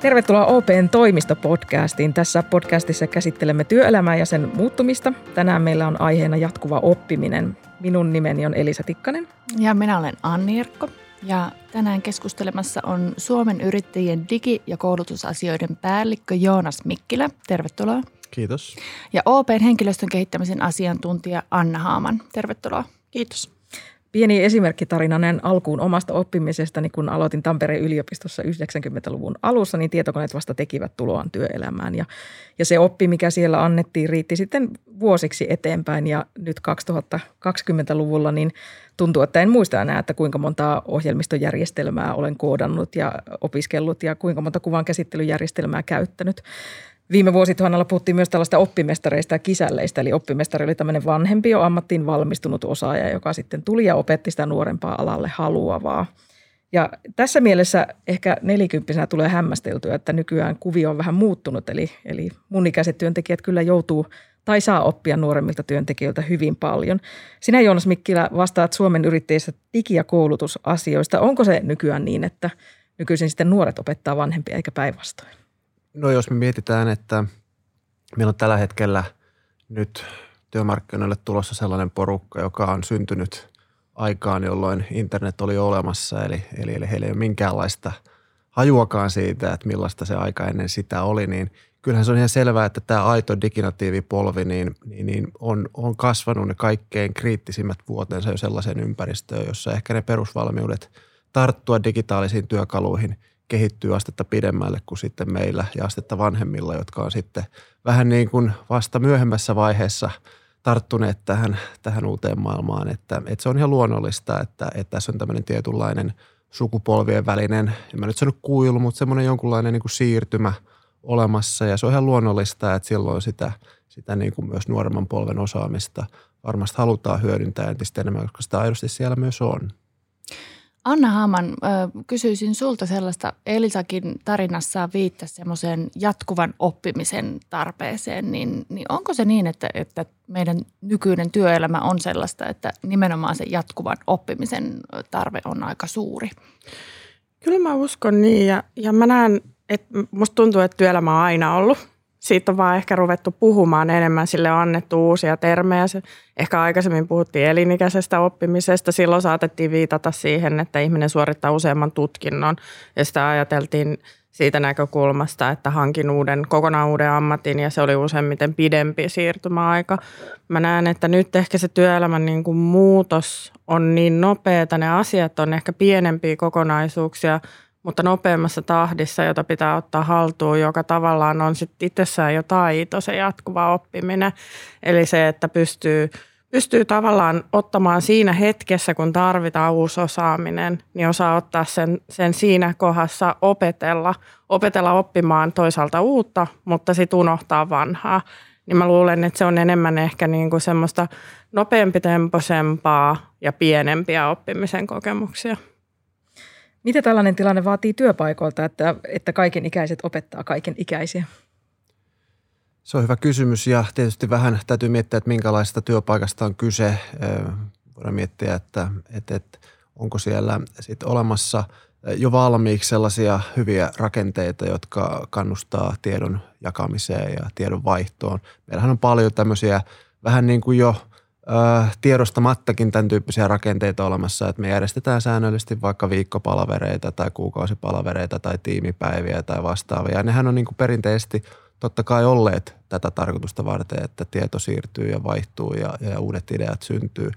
Tervetuloa OPn toimistopodcastiin. Tässä podcastissa käsittelemme työelämää ja sen muuttumista. Tänään meillä on aiheena jatkuva oppiminen. Minun nimeni on Elisa Tikkanen. Ja minä olen Anni Irkko. Ja tänään keskustelemassa on Suomen yrittäjien digi- ja koulutusasioiden päällikkö Joonas Mikkilä. Tervetuloa. Kiitos. Ja OPn henkilöstön kehittämisen asiantuntija Anna Haaman. Tervetuloa. Kiitos. Pieni esimerkkitarina näin alkuun omasta oppimisestani, kun aloitin Tampereen yliopistossa 90-luvun alussa, niin tietokoneet vasta tekivät tuloaan työelämään. Ja, ja se oppi, mikä siellä annettiin, riitti sitten vuosiksi eteenpäin. Ja nyt 2020-luvulla niin tuntuu, että en muista enää, että kuinka monta ohjelmistojärjestelmää olen koodannut ja opiskellut ja kuinka monta kuvan käsittelyjärjestelmää käyttänyt. Viime vuosituhannella puhuttiin myös tällaista oppimestareista ja kisälleistä, eli oppimestari oli tämmöinen vanhempi jo ammattiin valmistunut osaaja, joka sitten tuli ja opetti sitä nuorempaa alalle haluavaa. Ja tässä mielessä ehkä nelikymppisenä tulee hämmästeltyä, että nykyään kuvio on vähän muuttunut, eli, eli mun ikäiset työntekijät kyllä joutuu tai saa oppia nuoremmilta työntekijöiltä hyvin paljon. Sinä Joonas Mikkilä vastaat Suomen yrittäjistä digi- ja koulutusasioista. Onko se nykyään niin, että nykyisin sitten nuoret opettaa vanhempia eikä päinvastoin? No jos me mietitään, että meillä on tällä hetkellä nyt työmarkkinoille tulossa sellainen porukka, joka on syntynyt aikaan, jolloin internet oli olemassa, eli, eli, eli heillä ei ole minkäänlaista hajuakaan siitä, että millaista se aika ennen sitä oli, niin kyllähän se on ihan selvää, että tämä aito diginatiivipolvi niin, niin, niin on, on kasvanut ne kaikkein kriittisimmät vuotensa jo sellaiseen ympäristöön, jossa ehkä ne perusvalmiudet tarttua digitaalisiin työkaluihin – kehittyy astetta pidemmälle kuin sitten meillä ja astetta vanhemmilla, jotka on sitten vähän niin kuin vasta myöhemmässä vaiheessa tarttuneet tähän, tähän uuteen maailmaan. Että, että se on ihan luonnollista, että, että tässä on tämmöinen tietynlainen sukupolvien välinen, en mä nyt sano kuilu, mutta semmoinen jonkunlainen niin kuin siirtymä olemassa ja se on ihan luonnollista, että silloin sitä, sitä niin kuin myös nuoremman polven osaamista varmasti halutaan hyödyntää entistä enemmän, koska sitä aidosti siellä myös on. Anna Haaman, kysyisin sulta sellaista, Elisakin tarinassa viittasi semmoiseen jatkuvan oppimisen tarpeeseen, niin, niin onko se niin, että, että meidän nykyinen työelämä on sellaista, että nimenomaan se jatkuvan oppimisen tarve on aika suuri? Kyllä mä uskon niin ja, ja mä näen, että musta tuntuu, että työelämä on aina ollut siitä on vaan ehkä ruvettu puhumaan enemmän, sille on annettu uusia termejä. Ehkä aikaisemmin puhuttiin elinikäisestä oppimisesta, silloin saatettiin viitata siihen, että ihminen suorittaa useamman tutkinnon ja sitä ajateltiin siitä näkökulmasta, että hankin uuden, kokonaan uuden ammatin ja se oli useimmiten pidempi siirtymäaika. Mä näen, että nyt ehkä se työelämän niin kuin muutos on niin nopeata, ne asiat on ehkä pienempiä kokonaisuuksia – nopeammassa tahdissa, jota pitää ottaa haltuun, joka tavallaan on sitten itsessään jo taito, se jatkuva oppiminen. Eli se, että pystyy, pystyy tavallaan ottamaan siinä hetkessä, kun tarvitaan uusi osaaminen, niin osaa ottaa sen, sen siinä kohdassa opetella, opetella oppimaan toisaalta uutta, mutta sitten unohtaa vanhaa. Niin mä luulen, että se on enemmän ehkä niin kuin semmoista nopeampitempoisempaa ja pienempiä oppimisen kokemuksia. Mitä tällainen tilanne vaatii työpaikoilta, että, että kaiken ikäiset opettaa kaiken ikäisiä? Se on hyvä kysymys ja tietysti vähän täytyy miettiä, että minkälaista työpaikasta on kyse. Voidaan miettiä, että, että, että onko siellä sitten olemassa jo valmiiksi sellaisia hyviä rakenteita, jotka kannustaa tiedon jakamiseen ja tiedon vaihtoon. Meillähän on paljon tämmöisiä vähän niin kuin jo – tiedostamattakin tämän tyyppisiä rakenteita olemassa, että me järjestetään säännöllisesti vaikka viikkopalavereita tai kuukausipalavereita tai tiimipäiviä tai vastaavia. Ja nehän on niin kuin perinteisesti totta kai olleet tätä tarkoitusta varten, että tieto siirtyy ja vaihtuu ja, ja uudet ideat syntyy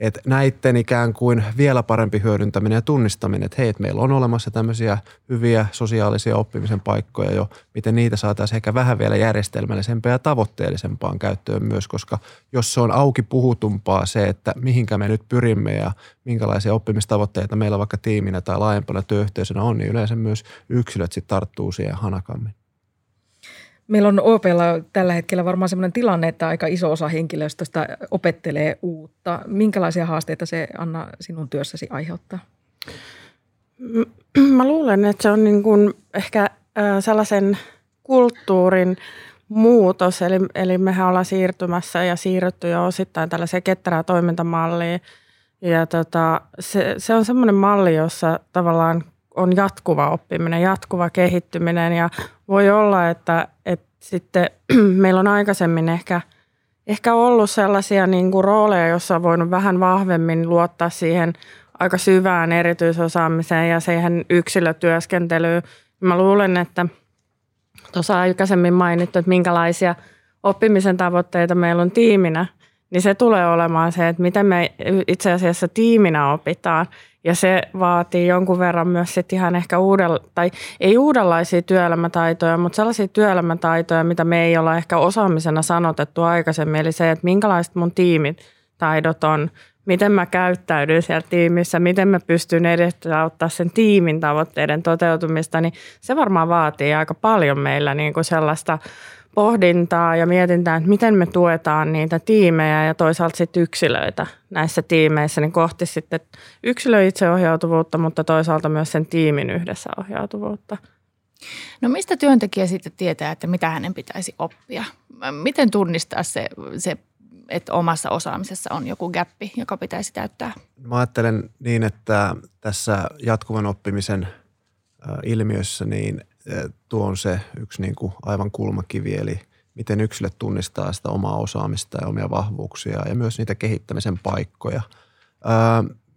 että näiden ikään kuin vielä parempi hyödyntäminen ja tunnistaminen, että hei, että meillä on olemassa tämmöisiä hyviä sosiaalisia oppimisen paikkoja jo, miten niitä saataisiin ehkä vähän vielä järjestelmällisempään ja tavoitteellisempaan käyttöön myös, koska jos se on auki puhutumpaa se, että mihinkä me nyt pyrimme ja minkälaisia oppimistavoitteita meillä vaikka tiiminä tai laajempana työyhteisönä on, niin yleensä myös yksilöt sitten tarttuu siihen hanakammin. Meillä on OPlla tällä hetkellä varmaan sellainen tilanne, että aika iso osa henkilöstöstä opettelee uutta. Minkälaisia haasteita se, Anna, sinun työssäsi aiheuttaa? Mä luulen, että se on niin kuin ehkä sellaisen kulttuurin muutos, eli, eli mehän ollaan siirtymässä ja siirrytty jo osittain tällaiseen ketterään toimintamalliin, Ja tota, se, se on semmoinen malli, jossa tavallaan on jatkuva oppiminen, jatkuva kehittyminen ja voi olla, että, että sitten meillä on aikaisemmin ehkä, ehkä ollut sellaisia niin kuin rooleja, joissa on voinut vähän vahvemmin luottaa siihen aika syvään erityisosaamiseen ja siihen yksilötyöskentelyyn. Mä luulen, että tuossa aikaisemmin mainittu, että minkälaisia oppimisen tavoitteita meillä on tiiminä, niin se tulee olemaan se, että miten me itse asiassa tiiminä opitaan – ja se vaatii jonkun verran myös sitten ihan ehkä uudella, tai ei uudenlaisia työelämätaitoja, mutta sellaisia työelämätaitoja, mitä me ei olla ehkä osaamisena sanotettu aikaisemmin. Eli se, että minkälaiset mun tiimin taidot on, miten mä käyttäydyn siellä tiimissä, miten mä pystyn edesauttaa sen tiimin tavoitteiden toteutumista, niin se varmaan vaatii aika paljon meillä niin kuin sellaista – pohdintaa ja mietintää, että miten me tuetaan niitä tiimejä ja toisaalta sitten yksilöitä näissä tiimeissä, niin kohti sitten yksilö itseohjautuvuutta, mutta toisaalta myös sen tiimin yhdessä ohjautuvuutta. No mistä työntekijä sitten tietää, että mitä hänen pitäisi oppia? Miten tunnistaa se, se että omassa osaamisessa on joku gappi, joka pitäisi täyttää? Mä ajattelen niin, että tässä jatkuvan oppimisen ilmiössä niin tuo on se yksi niin kuin aivan kulmakivi, eli miten yksilöt tunnistaa sitä omaa osaamista ja omia vahvuuksia ja myös niitä kehittämisen paikkoja.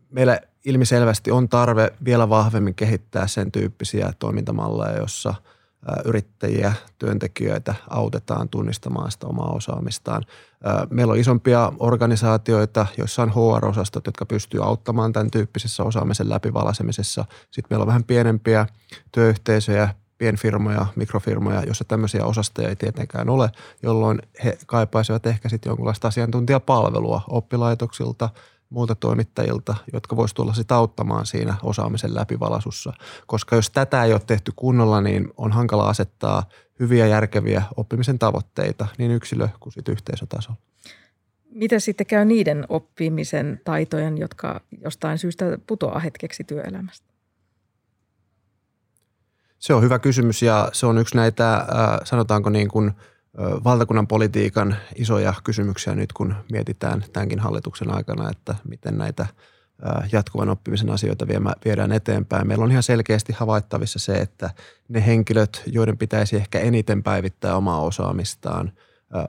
Meillä ilmiselvästi on tarve vielä vahvemmin kehittää sen tyyppisiä toimintamalleja, jossa yrittäjiä, työntekijöitä autetaan tunnistamaan sitä omaa osaamistaan. Meillä on isompia organisaatioita, joissa on HR-osastot, jotka pystyy auttamaan tämän tyyppisessä osaamisen läpivalasemisessa. Sitten meillä on vähän pienempiä työyhteisöjä, pienfirmoja, mikrofirmoja, joissa tämmöisiä osastoja ei tietenkään ole, jolloin he kaipaisivat ehkä sitten jonkinlaista asiantuntijapalvelua oppilaitoksilta, muilta toimittajilta, jotka voisivat tulla sitten auttamaan siinä osaamisen läpivalasussa. Koska jos tätä ei ole tehty kunnolla, niin on hankala asettaa hyviä järkeviä oppimisen tavoitteita niin yksilö kuin sitten yhteisötasolla. Miten sitten käy niiden oppimisen taitojen, jotka jostain syystä putoaa hetkeksi työelämästä? Se on hyvä kysymys ja se on yksi näitä, äh, sanotaanko niin kuin valtakunnan politiikan isoja kysymyksiä nyt, kun mietitään tämänkin hallituksen aikana, että miten näitä jatkuvan oppimisen asioita viedään eteenpäin. Meillä on ihan selkeästi havaittavissa se, että ne henkilöt, joiden pitäisi ehkä eniten päivittää omaa osaamistaan,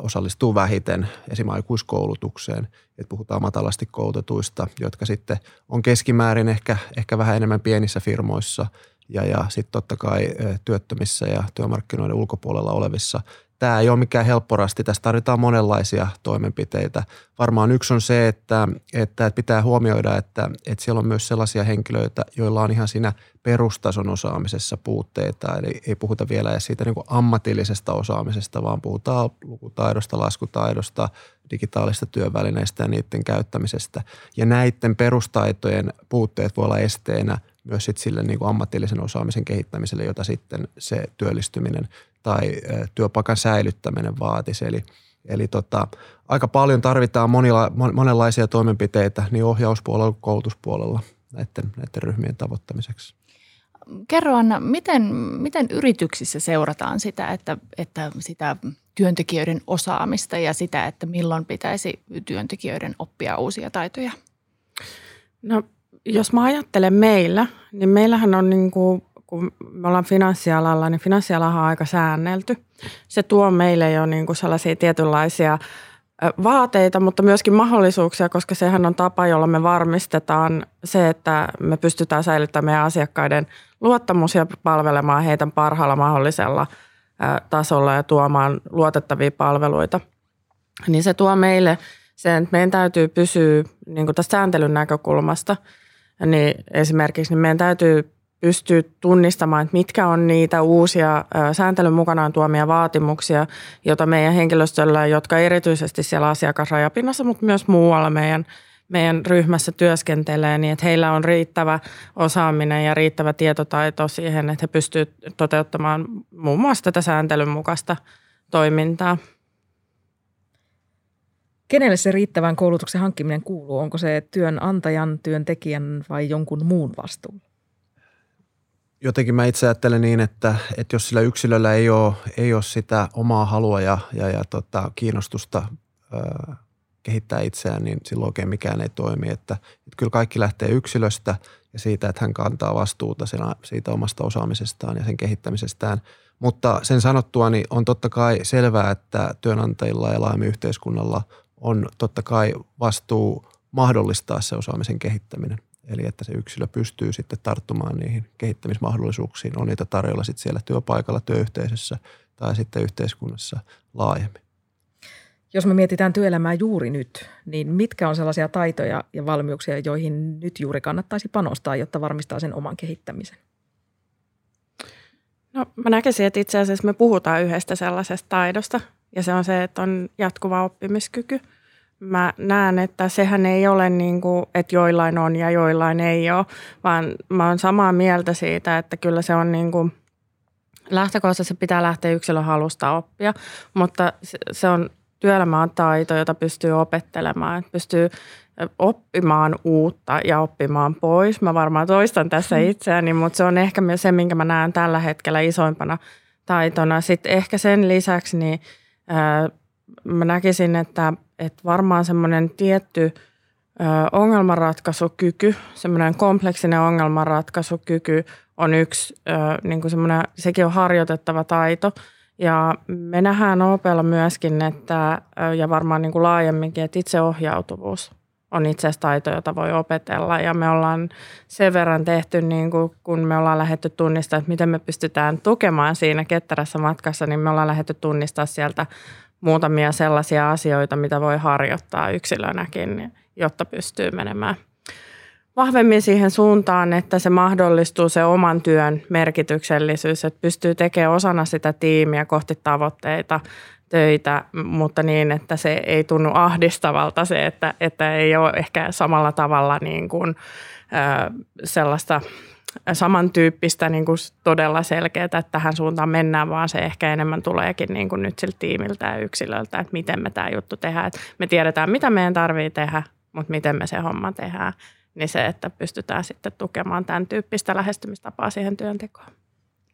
osallistuu vähiten esimerkiksi aikuiskoulutukseen. Että puhutaan matalasti koulutetuista, jotka sitten on keskimäärin ehkä, ehkä vähän enemmän pienissä firmoissa – ja, ja sitten totta kai työttömissä ja työmarkkinoiden ulkopuolella olevissa. Tämä ei ole mikään helpporasti. Tässä tarvitaan monenlaisia toimenpiteitä. Varmaan yksi on se, että, että pitää huomioida, että, että siellä on myös sellaisia henkilöitä, joilla on ihan siinä perustason osaamisessa puutteita. Eli ei puhuta vielä edes siitä niin ammatillisesta osaamisesta, vaan puhutaan lukutaidosta, laskutaidosta, digitaalista työvälineistä ja niiden käyttämisestä. Ja näiden perustaitojen puutteet voi olla esteenä – myös sit sille niin kuin ammatillisen osaamisen kehittämiselle, jota sitten se työllistyminen tai työpaikan säilyttäminen vaatisi. Eli, eli tota, aika paljon tarvitaan monila, monenlaisia toimenpiteitä niin ohjauspuolella kuin koulutuspuolella näiden, näiden ryhmien tavoittamiseksi. Kerro Anna, miten, miten yrityksissä seurataan sitä, että, että sitä työntekijöiden osaamista ja sitä, että milloin pitäisi työntekijöiden oppia uusia taitoja? No jos mä ajattelen meillä, niin meillähän on niin kuin, kun me ollaan finanssialalla, niin finanssialahan on aika säännelty. Se tuo meille jo niin kuin sellaisia tietynlaisia vaateita, mutta myöskin mahdollisuuksia, koska sehän on tapa, jolla me varmistetaan se, että me pystytään säilyttämään meidän asiakkaiden luottamus ja palvelemaan heitä parhaalla mahdollisella tasolla ja tuomaan luotettavia palveluita. Niin se tuo meille sen, että meidän täytyy pysyä niin kuin tästä sääntelyn näkökulmasta – niin esimerkiksi niin meidän täytyy pystyä tunnistamaan, että mitkä on niitä uusia sääntelyn mukanaan tuomia vaatimuksia, joita meidän henkilöstöllä, jotka erityisesti siellä asiakasrajapinnassa, mutta myös muualla meidän, meidän ryhmässä työskentelee, niin että heillä on riittävä osaaminen ja riittävä tietotaito siihen, että he pystyvät toteuttamaan muun muassa tätä sääntelyn mukaista toimintaa. Kenelle se riittävän koulutuksen hankkiminen kuuluu? Onko se työnantajan, työntekijän vai jonkun muun vastuulla? Jotenkin mä itse ajattelen niin, että, että jos sillä yksilöllä ei ole, ei ole sitä omaa halua ja, ja, ja tota, kiinnostusta ö, kehittää itseään, niin silloin oikein mikään ei toimi. Että, että kyllä kaikki lähtee yksilöstä ja siitä, että hän kantaa vastuuta siitä omasta osaamisestaan ja sen kehittämisestään. Mutta sen sanottua niin on totta kai selvää, että työnantajilla ja laajemmin yhteiskunnalla on totta kai vastuu mahdollistaa se osaamisen kehittäminen. Eli että se yksilö pystyy sitten tarttumaan niihin kehittämismahdollisuuksiin, on niitä tarjolla sitten siellä työpaikalla, työyhteisössä tai sitten yhteiskunnassa laajemmin. Jos me mietitään työelämää juuri nyt, niin mitkä on sellaisia taitoja ja valmiuksia, joihin nyt juuri kannattaisi panostaa, jotta varmistaa sen oman kehittämisen? No mä näkisin, että itse asiassa me puhutaan yhdestä sellaisesta taidosta ja se on se, että on jatkuva oppimiskyky – mä näen, että sehän ei ole niin kuin, että joillain on ja joillain ei ole, vaan mä oon samaa mieltä siitä, että kyllä se on niin kuin, lähtökohtaisesti pitää lähteä yksilön halusta oppia, mutta se on työelämän taito, jota pystyy opettelemaan, että pystyy oppimaan uutta ja oppimaan pois. Mä varmaan toistan tässä mm. itseäni, mutta se on ehkä myös se, minkä mä näen tällä hetkellä isoimpana taitona. Sitten ehkä sen lisäksi niin, mä näkisin, että että varmaan semmoinen tietty ongelmanratkaisukyky, semmoinen kompleksinen ongelmanratkaisukyky on yksi, niin kuin semmoinen, sekin on harjoitettava taito. Ja me nähdään Opella myöskin, että, ja varmaan niin kuin laajemminkin, että itseohjautuvuus on itse asiassa taito, jota voi opetella. Ja me ollaan sen verran tehty, niin kuin, kun me ollaan lähdetty tunnistaa, että miten me pystytään tukemaan siinä ketterässä matkassa, niin me ollaan lähdetty tunnistaa sieltä muutamia sellaisia asioita, mitä voi harjoittaa yksilönäkin, jotta pystyy menemään vahvemmin siihen suuntaan, että se mahdollistuu se oman työn merkityksellisyys, että pystyy tekemään osana sitä tiimiä kohti tavoitteita, töitä, mutta niin, että se ei tunnu ahdistavalta se, että, että ei ole ehkä samalla tavalla niin kuin, sellaista samantyyppistä niin kuin todella selkeää, että tähän suuntaan mennään, vaan se ehkä enemmän tuleekin niin kuin nyt siltä tiimiltä ja yksilöltä, että miten me tämä juttu tehdään. Että me tiedetään, mitä meidän tarvii tehdä, mutta miten me se homma tehdään. Niin se, että pystytään sitten tukemaan tämän tyyppistä lähestymistapaa siihen työntekoon.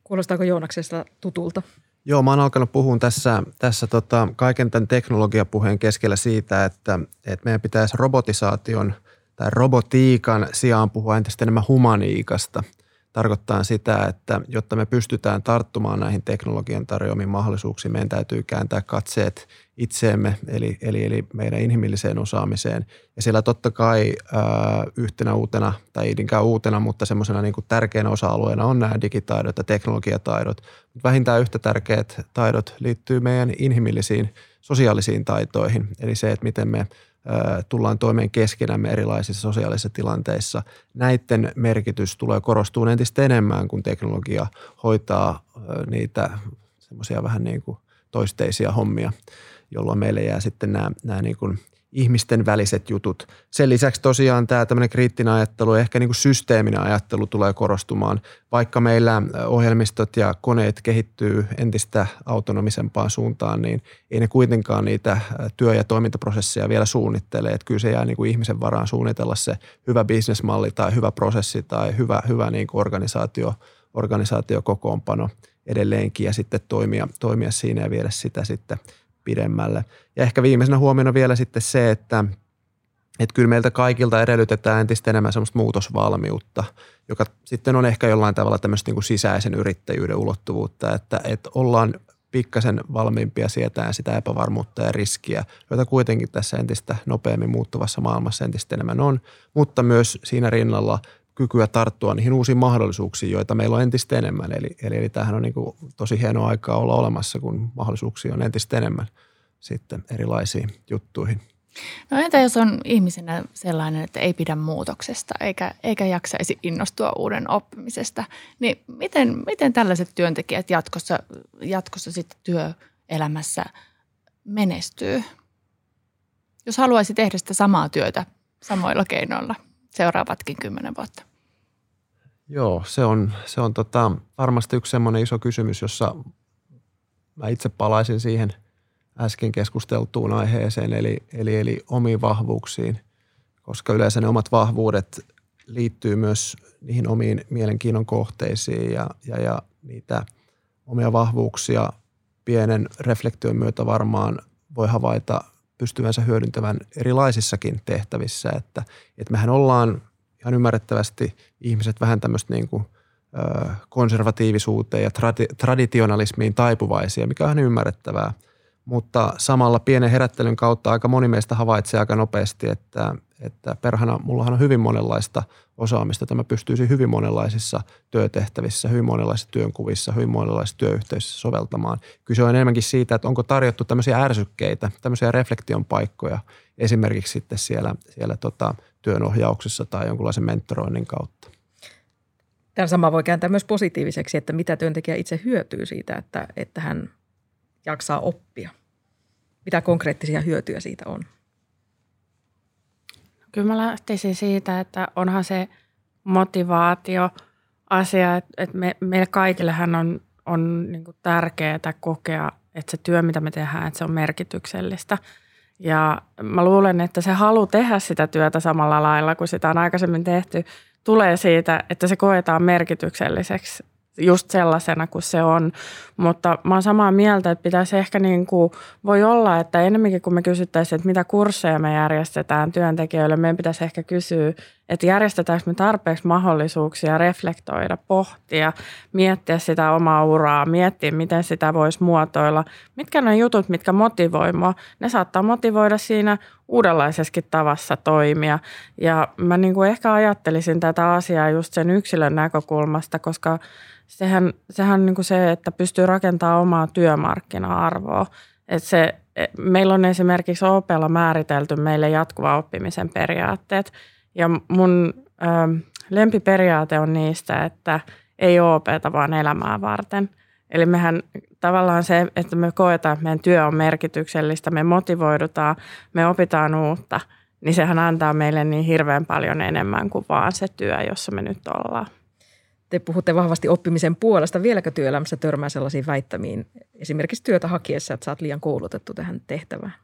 Kuulostaako Joonaksesta tutulta? Joo, mä oon alkanut puhua tässä, tässä tota, kaiken tämän teknologiapuheen keskellä siitä, että, että meidän pitäisi robotisaation – tai robotiikan sijaan puhua entistä enemmän humaniikasta. Tarkoittaa sitä, että jotta me pystytään tarttumaan näihin teknologian tarjoamiin mahdollisuuksiin, meidän täytyy kääntää katseet itseemme, eli, eli, eli meidän inhimilliseen osaamiseen. Ja siellä totta kai ää, yhtenä uutena, tai ei uutena, mutta semmoisena niin tärkeänä osa-alueena on nämä digitaidot ja teknologiataidot. Mutta vähintään yhtä tärkeät taidot liittyy meidän inhimillisiin sosiaalisiin taitoihin, eli se, että miten me – tullaan toimeen keskenämme erilaisissa sosiaalisissa tilanteissa. Näiden merkitys tulee korostua entistä enemmän, kun teknologia hoitaa niitä semmoisia vähän niin kuin toisteisia hommia, jolloin meille jää sitten nämä, nämä niin kuin ihmisten väliset jutut. Sen lisäksi tosiaan tämä tämmöinen kriittinen ajattelu ja ehkä niin kuin systeeminen ajattelu tulee korostumaan. Vaikka meillä ohjelmistot ja koneet kehittyy entistä autonomisempaan suuntaan, niin ei ne kuitenkaan niitä työ- ja toimintaprosesseja vielä suunnittele. Että kyllä se jää niin kuin ihmisen varaan suunnitella se hyvä bisnesmalli tai hyvä prosessi tai hyvä, hyvä niin kuin organisaatio, organisaatiokokoonpano edelleenkin ja sitten toimia, toimia siinä ja viedä sitä sitten – pidemmälle. Ja ehkä viimeisenä huomiona vielä sitten se, että että kyllä meiltä kaikilta edellytetään entistä enemmän semmoista muutosvalmiutta, joka sitten on ehkä jollain tavalla tämmöistä niin kuin sisäisen yrittäjyyden ulottuvuutta, että, että ollaan pikkasen valmiimpia sietään sitä epävarmuutta ja riskiä, joita kuitenkin tässä entistä nopeammin muuttuvassa maailmassa entistä enemmän on, mutta myös siinä rinnalla kykyä tarttua niihin uusiin mahdollisuuksiin, joita meillä on entistä enemmän. Eli, eli, eli tämähän on niin kuin tosi hienoa aikaa olla olemassa, kun mahdollisuuksia on entistä enemmän sitten erilaisiin juttuihin. No entä jos on ihmisenä sellainen, että ei pidä muutoksesta eikä, eikä jaksaisi innostua uuden oppimisesta, niin miten, miten tällaiset työntekijät jatkossa, jatkossa sitten työelämässä menestyy? Jos haluaisi tehdä sitä samaa työtä samoilla keinoilla seuraavatkin kymmenen vuotta? Joo, se on, se on tota, varmasti yksi semmoinen iso kysymys, jossa mä itse palaisin siihen äsken keskusteltuun aiheeseen, eli, eli, eli omiin vahvuuksiin, koska yleensä ne omat vahvuudet liittyy myös niihin omiin mielenkiinnon kohteisiin ja, ja, ja niitä omia vahvuuksia pienen reflektion myötä varmaan voi havaita pystyvänsä hyödyntämään erilaisissakin tehtävissä. Että, että mehän ollaan ihan ymmärrettävästi ihmiset vähän tämmöistä niin kuin, konservatiivisuuteen ja tradi- traditionalismiin taipuvaisia, mikä on ihan ymmärrettävää. Mutta samalla pienen herättelyn kautta aika moni meistä havaitsee aika nopeasti, että, että perhana, mullahan on hyvin monenlaista osaamista. Tämä pystyisi hyvin monenlaisissa työtehtävissä, hyvin monenlaisissa työnkuvissa, hyvin monenlaisissa työyhteisöissä soveltamaan. Kyse on enemmänkin siitä, että onko tarjottu tämmöisiä ärsykkeitä, tämmöisiä reflektion paikkoja esimerkiksi sitten siellä, siellä tota, työnohjauksessa tai jonkunlaisen mentoroinnin kautta. Tämä sama voi kääntää myös positiiviseksi, että mitä työntekijä itse hyötyy siitä, että, että hän jaksaa oppia. Mitä konkreettisia hyötyjä siitä on? Kyllä mä lähtisin siitä, että onhan se motivaatio asia, että, me, meille kaikillehän on, on niin tärkeää kokea, että se työ, mitä me tehdään, että se on merkityksellistä. Ja mä luulen, että se halu tehdä sitä työtä samalla lailla kuin sitä on aikaisemmin tehty, tulee siitä, että se koetaan merkitykselliseksi just sellaisena kuin se on. Mutta mä oon samaa mieltä, että pitäisi ehkä niin kuin, voi olla, että enemmänkin kun me kysyttäisiin, että mitä kursseja me järjestetään työntekijöille, meidän pitäisi ehkä kysyä, että järjestetäänkö me tarpeeksi mahdollisuuksia reflektoida, pohtia, miettiä sitä omaa uraa, miettiä, miten sitä voisi muotoilla. Mitkä ne jutut, mitkä motivoi mua, ne saattaa motivoida siinä uudenlaisessakin tavassa toimia. Ja mä niin kuin ehkä ajattelisin tätä asiaa just sen yksilön näkökulmasta, koska sehän, sehän niin kuin se, että pystyy rakentamaan omaa työmarkkina-arvoa. Että se, meillä on esimerkiksi Opella määritelty meille jatkuva oppimisen periaatteet. Ja mun ö, lempiperiaate on niistä, että ei opeta vaan elämää varten. Eli mehän tavallaan se, että me koetaan, että meidän työ on merkityksellistä, me motivoidutaan, me opitaan uutta, niin sehän antaa meille niin hirveän paljon enemmän kuin vaan se työ, jossa me nyt ollaan te puhutte vahvasti oppimisen puolesta. Vieläkö työelämässä törmää sellaisiin väittämiin, esimerkiksi työtä hakiessa, että sä oot liian koulutettu tähän tehtävään?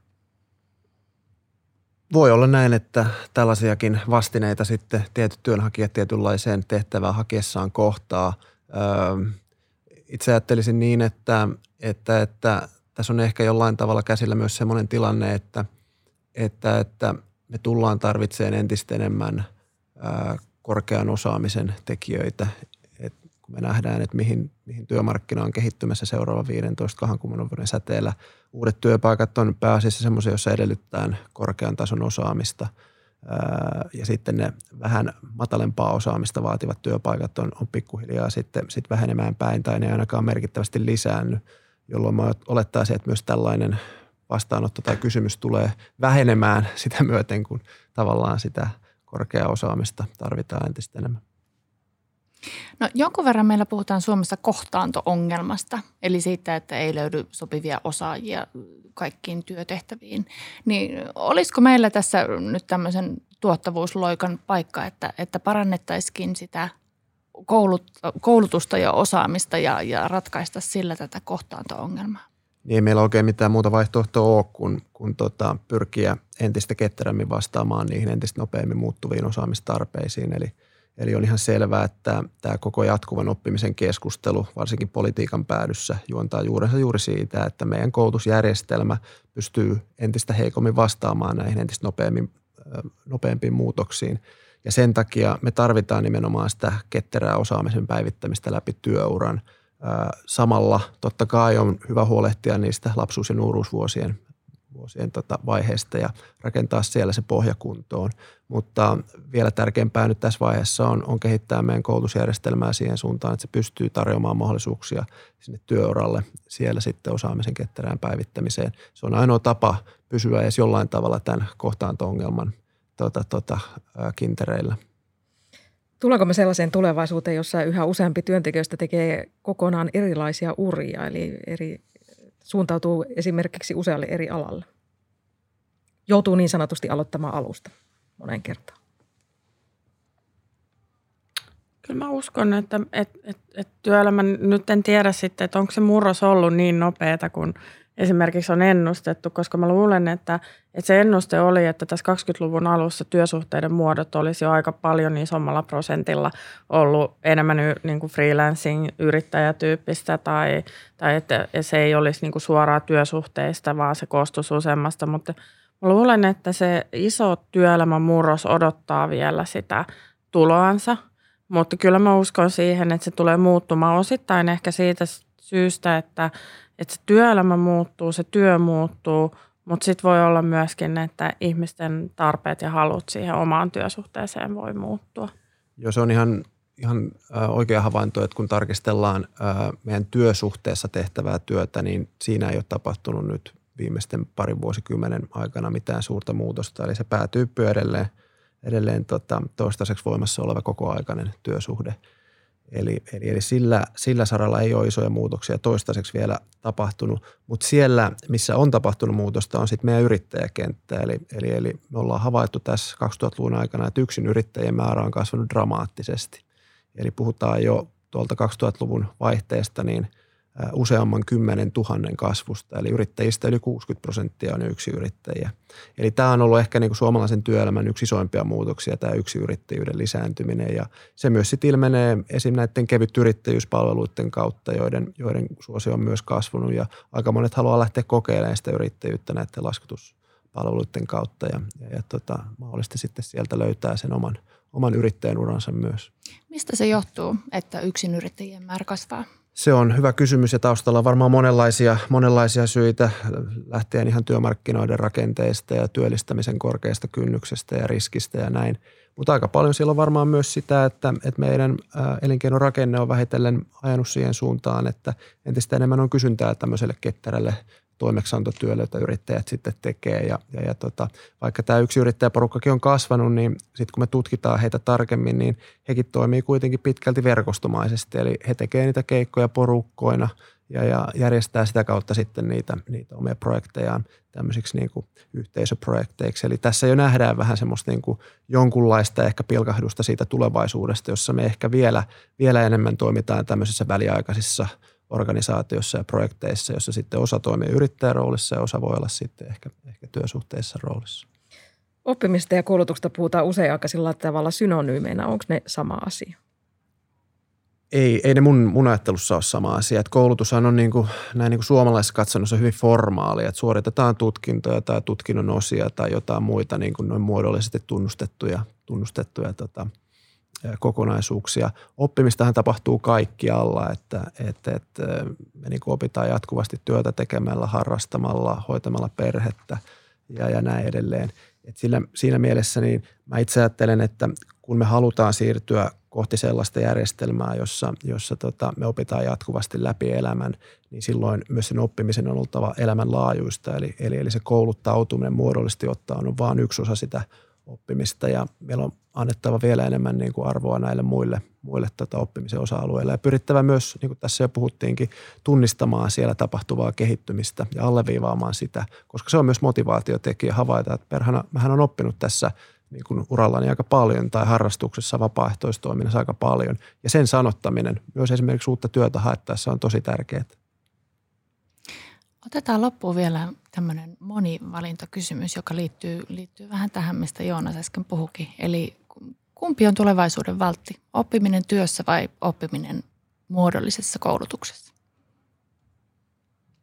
Voi olla näin, että tällaisiakin vastineita sitten tietyt työnhakijat tietynlaiseen tehtävään hakiessaan kohtaa. Itse ajattelisin niin, että, että, että tässä on ehkä jollain tavalla käsillä myös sellainen tilanne, että, että, että me tullaan tarvitsemaan entistä enemmän korkean osaamisen tekijöitä kun me nähdään, että mihin, mihin työmarkkina on kehittymässä seuraava 15-20 vuoden säteellä. Uudet työpaikat on pääasiassa semmoisia, joissa edellyttää korkean tason osaamista ja sitten ne vähän matalempaa osaamista vaativat työpaikat on, on pikkuhiljaa sitten sit vähenemään päin tai ne ei ainakaan merkittävästi lisäänny, jolloin mä olettaisin, että myös tällainen vastaanotto tai kysymys tulee vähenemään sitä myöten, kun tavallaan sitä korkeaa osaamista tarvitaan entistä enemmän. No jonkun verran meillä puhutaan Suomessa kohtaanto-ongelmasta, eli siitä, että ei löydy sopivia osaajia kaikkiin työtehtäviin. Niin olisiko meillä tässä nyt tämmöisen tuottavuusloikan paikka, että, että parannettaisikin sitä koulut, koulutusta ja osaamista ja, ja ratkaista sillä tätä kohtaanto-ongelmaa? Niin ei meillä oikein mitään muuta vaihtoehtoa ole kuin, kuin tota, pyrkiä entistä ketterämmin vastaamaan niihin entistä nopeammin muuttuviin osaamistarpeisiin. Eli – Eli on ihan selvää, että tämä koko jatkuvan oppimisen keskustelu, varsinkin politiikan päädyssä, juontaa juurensa juuri siitä, että meidän koulutusjärjestelmä pystyy entistä heikommin vastaamaan näihin entistä nopeammin, nopeampiin muutoksiin. Ja sen takia me tarvitaan nimenomaan sitä ketterää osaamisen päivittämistä läpi työuran. Samalla totta kai on hyvä huolehtia niistä lapsuus- ja nuoruusvuosien vuosien tota vaiheesta ja rakentaa siellä se pohja kuntoon. Mutta vielä tärkeämpää nyt tässä vaiheessa on, on kehittää meidän koulutusjärjestelmää siihen suuntaan, että se pystyy tarjoamaan mahdollisuuksia sinne työuralle siellä sitten osaamisen ketterään päivittämiseen. Se on ainoa tapa pysyä edes jollain tavalla tämän kohtaanto-ongelman tota, tota, kintereillä. Tullaanko me sellaiseen tulevaisuuteen, jossa yhä useampi työntekijöistä tekee kokonaan erilaisia uria, eli eri, suuntautuu esimerkiksi usealle eri alalle. Joutuu niin sanotusti aloittamaan alusta monen kertaan. Kyllä mä uskon, että, että, että, että työelämä, nyt en tiedä sitten, että onko se murros ollut niin nopeata kuin esimerkiksi on ennustettu, koska mä luulen, että, että se ennuste oli, että tässä 20-luvun alussa työsuhteiden muodot olisi jo aika paljon isommalla prosentilla ollut enemmän niin kuin freelancing-yrittäjätyyppistä tai, tai että se ei olisi niin kuin suoraa työsuhteista, vaan se koostuisi useammasta, mutta Mä luulen, että se iso työelämän murros odottaa vielä sitä tuloansa, mutta kyllä mä uskon siihen, että se tulee muuttumaan osittain ehkä siitä syystä, että, että se työelämä muuttuu, se työ muuttuu, mutta sitten voi olla myöskin, että ihmisten tarpeet ja halut siihen omaan työsuhteeseen voi muuttua. Joo, se on ihan, ihan oikea havainto, että kun tarkistellaan meidän työsuhteessa tehtävää työtä, niin siinä ei ole tapahtunut nyt viimeisten parin vuosikymmenen aikana mitään suurta muutosta. Eli se päätyy edelleen, edelleen tota, toistaiseksi voimassa oleva kokoaikainen työsuhde. Eli, eli, eli sillä, sillä saralla ei ole isoja muutoksia toistaiseksi vielä tapahtunut, mutta siellä, missä on tapahtunut muutosta, on sitten meidän yrittäjäkenttä. Eli, eli, eli me ollaan havaittu tässä 2000-luvun aikana, että yksin yrittäjien määrä on kasvanut dramaattisesti. Eli puhutaan jo tuolta 2000-luvun vaihteesta, niin – useamman kymmenen tuhannen kasvusta. Eli yrittäjistä yli 60 prosenttia on yksi yrittäjiä. Eli tämä on ollut ehkä niin kuin suomalaisen työelämän yksi isoimpia muutoksia, tämä yksi yrittäjyyden lisääntyminen. Ja se myös sitten ilmenee esim. näiden kevyt yrittäjyyspalveluiden kautta, joiden, joiden suosio on myös kasvanut. Ja aika monet haluaa lähteä kokeilemaan sitä yrittäjyyttä näiden laskutuspalveluiden kautta. Ja, ja, ja tota, mahdollisesti sitten sieltä löytää sen oman, oman yrittäjän uransa myös. Mistä se johtuu, että yksin yrittäjien määrä kasvaa? Se on hyvä kysymys ja taustalla on varmaan monenlaisia, monenlaisia syitä lähtien ihan työmarkkinoiden rakenteista ja työllistämisen korkeasta kynnyksestä ja riskistä ja näin. Mutta aika paljon siellä on varmaan myös sitä, että, että meidän elinkeinorakenne on vähitellen ajanut siihen suuntaan, että entistä enemmän on kysyntää tämmöiselle ketterälle toimeksiantotyölle, jota yrittäjät sitten tekee. Ja, ja, ja tota, vaikka tämä yksi yrittäjäporukkakin on kasvanut, niin sitten kun me tutkitaan heitä tarkemmin, niin hekin toimii kuitenkin pitkälti verkostomaisesti. Eli he tekevät niitä keikkoja porukkoina ja, ja järjestää sitä kautta sitten niitä, niitä omia projektejaan tämmöisiksi niin kuin yhteisöprojekteiksi. Eli tässä jo nähdään vähän semmoista niin kuin jonkunlaista ehkä pilkahdusta siitä tulevaisuudesta, jossa me ehkä vielä, vielä enemmän toimitaan tämmöisissä väliaikaisissa – organisaatiossa ja projekteissa, jossa sitten osa toimii yrittäjäroolissa ja osa voi olla sitten ehkä, ehkä työsuhteissa roolissa. Oppimista ja koulutuksesta puhutaan usein aika sillä tavalla synonyymeinä. Onko ne sama asia? Ei, ei ne mun, mun ajattelussa ole sama asia. Et koulutushan on niin kuin, näin niin kuin suomalaisessa katsannossa hyvin formaali, että suoritetaan tutkintoja tai tutkinnon osia tai jotain muita niin kuin noin muodollisesti tunnustettuja, tunnustettuja tota, – kokonaisuuksia. Oppimistahan tapahtuu kaikkialla, että, että, että me niin opitaan jatkuvasti työtä tekemällä, harrastamalla, hoitamalla perhettä ja, ja näin edelleen. Et sillä, siinä mielessä niin mä itse ajattelen, että kun me halutaan siirtyä kohti sellaista järjestelmää, jossa, jossa tota, me opitaan jatkuvasti läpi elämän, niin silloin myös sen oppimisen on oltava elämänlaajuista. Eli, eli, eli se kouluttautuminen muodollisesti ottaa on vain yksi osa sitä oppimista ja meillä on annettava vielä enemmän niin kuin arvoa näille muille, muille tota oppimisen osa-alueille ja pyrittävä myös, niin kuin tässä jo puhuttiinkin, tunnistamaan siellä tapahtuvaa kehittymistä ja alleviivaamaan sitä, koska se on myös motivaatiotekijä havaita, että perhana, mähän on oppinut tässä niin kuin urallani aika paljon tai harrastuksessa vapaaehtoistoiminnassa aika paljon ja sen sanottaminen myös esimerkiksi uutta työtä haettaessa on tosi tärkeää. Otetaan loppuun vielä tämmöinen monivalintakysymys, joka liittyy, liittyy vähän tähän, mistä Joonas äsken puhukin. Eli kumpi on tulevaisuuden valtti? Oppiminen työssä vai oppiminen muodollisessa koulutuksessa?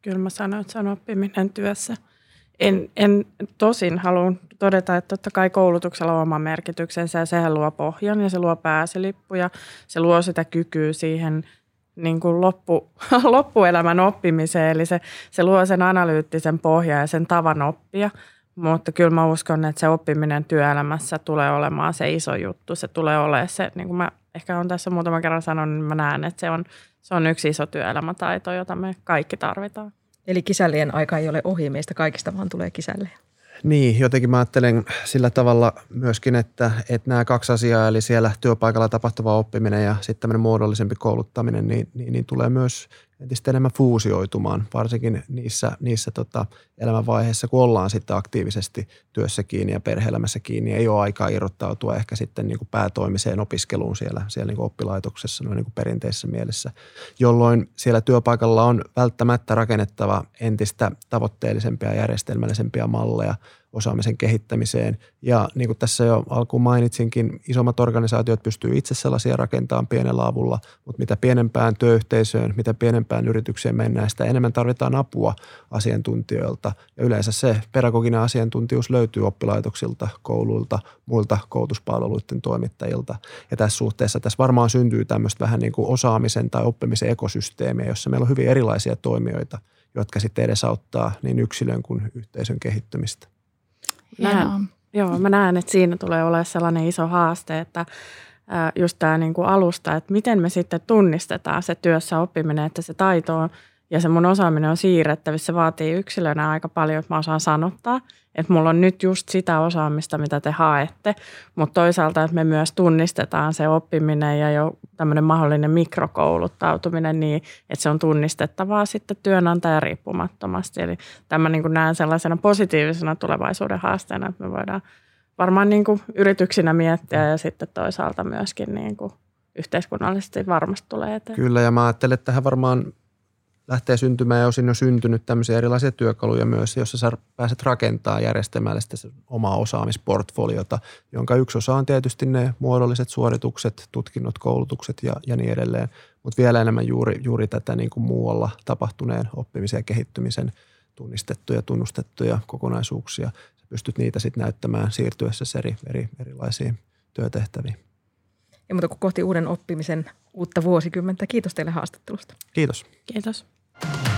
Kyllä mä sanoin, että se on oppiminen työssä. En, en tosin haluan todeta, että totta kai koulutuksella on oma merkityksensä ja sehän luo pohjan ja se luo pääsilippuja. Se luo sitä kykyä siihen – niin kuin loppu, loppuelämän oppimiseen, eli se, se luo sen analyyttisen pohjan ja sen tavan oppia. Mutta kyllä mä uskon, että se oppiminen työelämässä tulee olemaan se iso juttu. Se tulee olemaan se, niin kuin mä ehkä olen tässä muutama kerran sanonut, niin mä näen, että se on, se on yksi iso työelämätaito, jota me kaikki tarvitaan. Eli kisällien aika ei ole ohi meistä kaikista, vaan tulee kisällejä. Niin, jotenkin mä ajattelen sillä tavalla myöskin, että, että nämä kaksi asiaa, eli siellä työpaikalla tapahtuva oppiminen ja sitten tämmöinen muodollisempi kouluttaminen, niin, niin, niin tulee myös entistä enemmän fuusioitumaan, varsinkin niissä, niissä tota elämänvaiheissa, kun ollaan sitten aktiivisesti työssä kiinni ja perheelämässä kiinni. Ei ole aikaa irrottautua ehkä sitten niin kuin päätoimiseen opiskeluun siellä, siellä niin kuin oppilaitoksessa noin niin kuin perinteisessä mielessä, jolloin siellä työpaikalla on välttämättä rakennettava entistä tavoitteellisempia ja järjestelmällisempiä malleja osaamisen kehittämiseen. Ja niin kuin tässä jo alkuun mainitsinkin, isommat organisaatiot pystyy itse sellaisia rakentamaan pienellä avulla, mutta mitä pienempään työyhteisöön, mitä pienempään yritykseen mennään, sitä enemmän tarvitaan apua asiantuntijoilta. Ja yleensä se pedagoginen asiantuntijuus löytyy oppilaitoksilta, kouluilta, muilta koulutuspalveluiden toimittajilta. Ja tässä suhteessa tässä varmaan syntyy tämmöistä vähän niin kuin osaamisen tai oppimisen ekosysteemiä, jossa meillä on hyvin erilaisia toimijoita, jotka sitten edesauttaa niin yksilön kuin yhteisön kehittymistä. Näen, joo, mä näen, että siinä tulee olemaan sellainen iso haaste, että just tämä niin kuin alusta, että miten me sitten tunnistetaan se työssä oppiminen, että se taito on ja se mun osaaminen on siirrettävissä. Se vaatii yksilönä aika paljon, että mä osaan sanottaa, että mulla on nyt just sitä osaamista, mitä te haette. Mutta toisaalta, että me myös tunnistetaan se oppiminen ja jo tämmöinen mahdollinen mikrokouluttautuminen niin, että se on tunnistettavaa sitten työnantaja riippumattomasti. Eli tämä niin näen sellaisena positiivisena tulevaisuuden haasteena, että me voidaan varmaan niin kuin yrityksinä miettiä ja sitten toisaalta myöskin niin kuin yhteiskunnallisesti varmasti tulee eteen. Kyllä ja mä ajattelen, että tähän varmaan lähtee syntymään ja osin jo syntynyt tämmöisiä erilaisia työkaluja myös, jossa sä pääset rakentamaan järjestelmällisesti omaa osaamisportfoliota, jonka yksi osa on tietysti ne muodolliset suoritukset, tutkinnot, koulutukset ja, ja niin edelleen, mutta vielä enemmän juuri, juuri tätä niin kuin muualla tapahtuneen oppimisen ja kehittymisen tunnistettuja, tunnustettuja kokonaisuuksia. Sä pystyt niitä sitten näyttämään siirtyessä eri, eri, erilaisiin työtehtäviin. Ja mutta kohti uuden oppimisen uutta vuosikymmentä. Kiitos teille haastattelusta. Kiitos. Kiitos. Thank you.